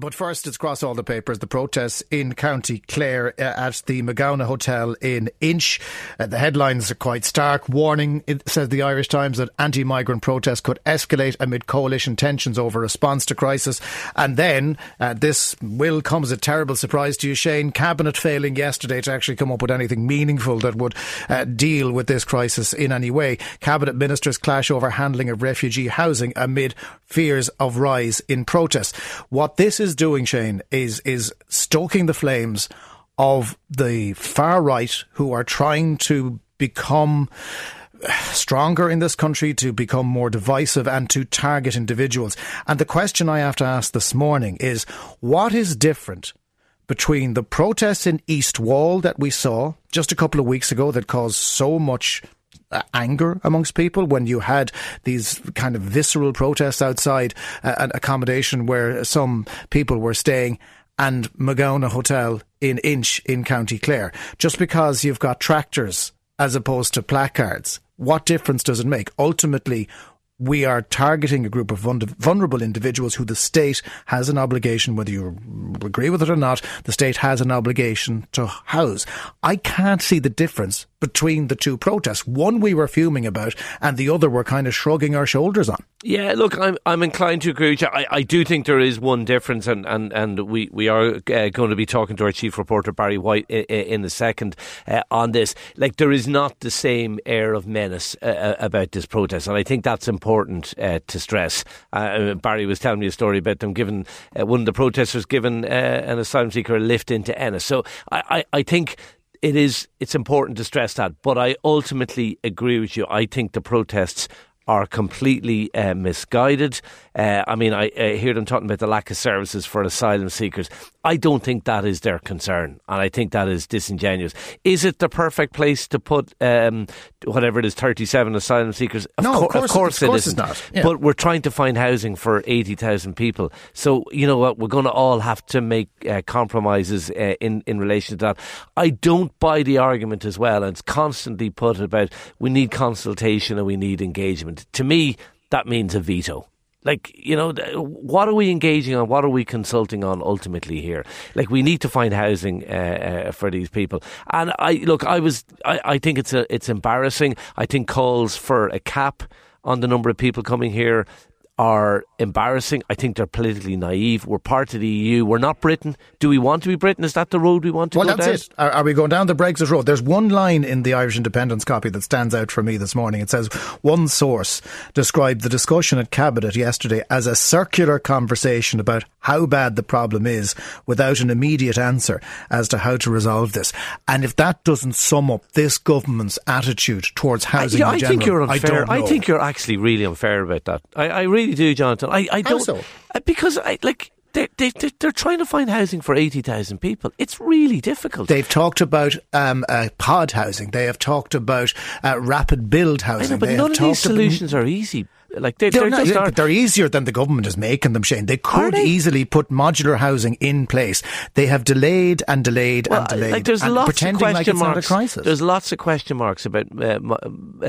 But first, it's across all the papers the protests in County Clare uh, at the Magowna Hotel in Inch. Uh, the headlines are quite stark. Warning, it says the Irish Times, that anti migrant protests could escalate amid coalition tensions over response to crisis. And then, uh, this will come as a terrible surprise to you, Shane. Cabinet failing yesterday to actually come up with anything meaningful that would uh, deal with this crisis in any way. Cabinet ministers clash over handling of refugee housing amid fears of rise in protests. What this is is doing, Shane, is is stoking the flames of the far right who are trying to become stronger in this country, to become more divisive and to target individuals. And the question I have to ask this morning is what is different between the protests in East Wall that we saw just a couple of weeks ago that caused so much uh, anger amongst people when you had these kind of visceral protests outside uh, an accommodation where some people were staying and Magowna Hotel in Inch in County Clare. Just because you've got tractors as opposed to placards, what difference does it make? Ultimately, we are targeting a group of vulnerable individuals who the state has an obligation, whether you agree with it or not, the state has an obligation to house. I can't see the difference between the two protests. One we were fuming about, and the other we're kind of shrugging our shoulders on. Yeah, look, I'm I'm inclined to agree with you. I, I do think there is one difference, and, and, and we, we are uh, going to be talking to our chief reporter, Barry White, in, in a second uh, on this. Like, there is not the same air of menace uh, uh about this protest, and I think that's important uh, to stress. Uh, Barry was telling me a story about them giving one of the protesters given an asylum seeker a lift into Ennis. So I, I, I think it is it's important to stress that. But I ultimately agree with you. I think the protests are completely uh, misguided. Uh, I mean, I, I, hear them talking about the lack of services for asylum seekers. I don't think that is their concern, and I think that is disingenuous. Is it the perfect place to put um, whatever it is, thirty-seven asylum seekers? Of no, co- of course, of course, of course it. Not. Yeah. But we're trying to find housing for eighty thousand people. So you know what? We're going to all have to make uh, compromises uh, in in relation to that. I don't buy the argument as well, and it's constantly put about we need consultation and we need engagement. To me, that means a veto like you know what are we engaging on? What are we consulting on ultimately here? Like we need to find housing uh, uh, for these people. And i look i was I, I think it's a it's embarrassing. I think calls for a cap on the number of people coming here are embarrassing. I think they're politically naive. We're part of the EU. We're not Britain. Do we want to be Britain? Is that the road we want to well, go down? Well, that's it. Are, are, we going down the Brexit road? There's one line in the Irish Independence copy that stands out for me this morning. It says, one source described the discussion at Cabinet yesterday as a circular conversation about how bad the problem is without an immediate answer as to how to resolve this. And if that doesn't sum up this government's attitude towards housing I, yeah, I general, think you're unfair. I, I, think you're actually really unfair about that. I, I really really do, Jonathan. I, I don't. So? Uh, because I like they, they, they're trying to find housing for 80,000 people. It's really difficult. They've talked about um, uh, pod housing. They have talked about uh, rapid build housing. Know, but they none of these solutions are easy. Like they, they're, they're, not, they're, easier than the government is making them, Shane. They could they? easily put modular housing in place. They have delayed and delayed well, and delayed. Like there's lots pretending of question like marks. crisis. There's lots of question marks about uh, uh,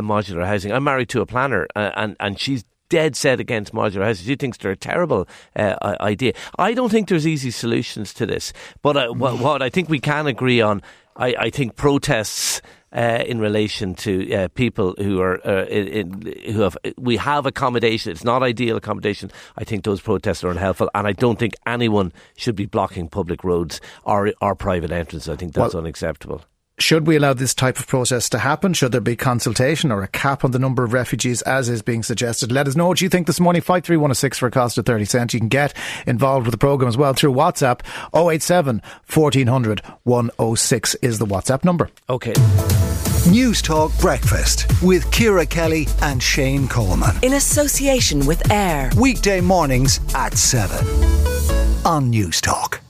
modular housing. I'm married to a planner, uh, and and she's dead set against modular houses. She thinks they're a terrible uh, idea. I don't think there's easy solutions to this. But uh, what, what, I think we can agree on, I, I think protests. Uh, in relation to uh, people who are uh, in, in, who have we have accommodation. It's not ideal accommodation. I think those protests are unhelpful, and I don't think anyone should be blocking public roads or or private entrances. I think that's well, unacceptable. Should we allow this type of process to happen? Should there be consultation or a cap on the number of refugees as is being suggested? Let us know what you think this morning. 53106 for a cost of 30 cents. You can get involved with the programme as well through WhatsApp. 087 1400 106 is the WhatsApp number. Okay. News Talk Breakfast with Ciara Kelly and Shane Coleman. In association with AIR. Weekday mornings at 7 on News Talk.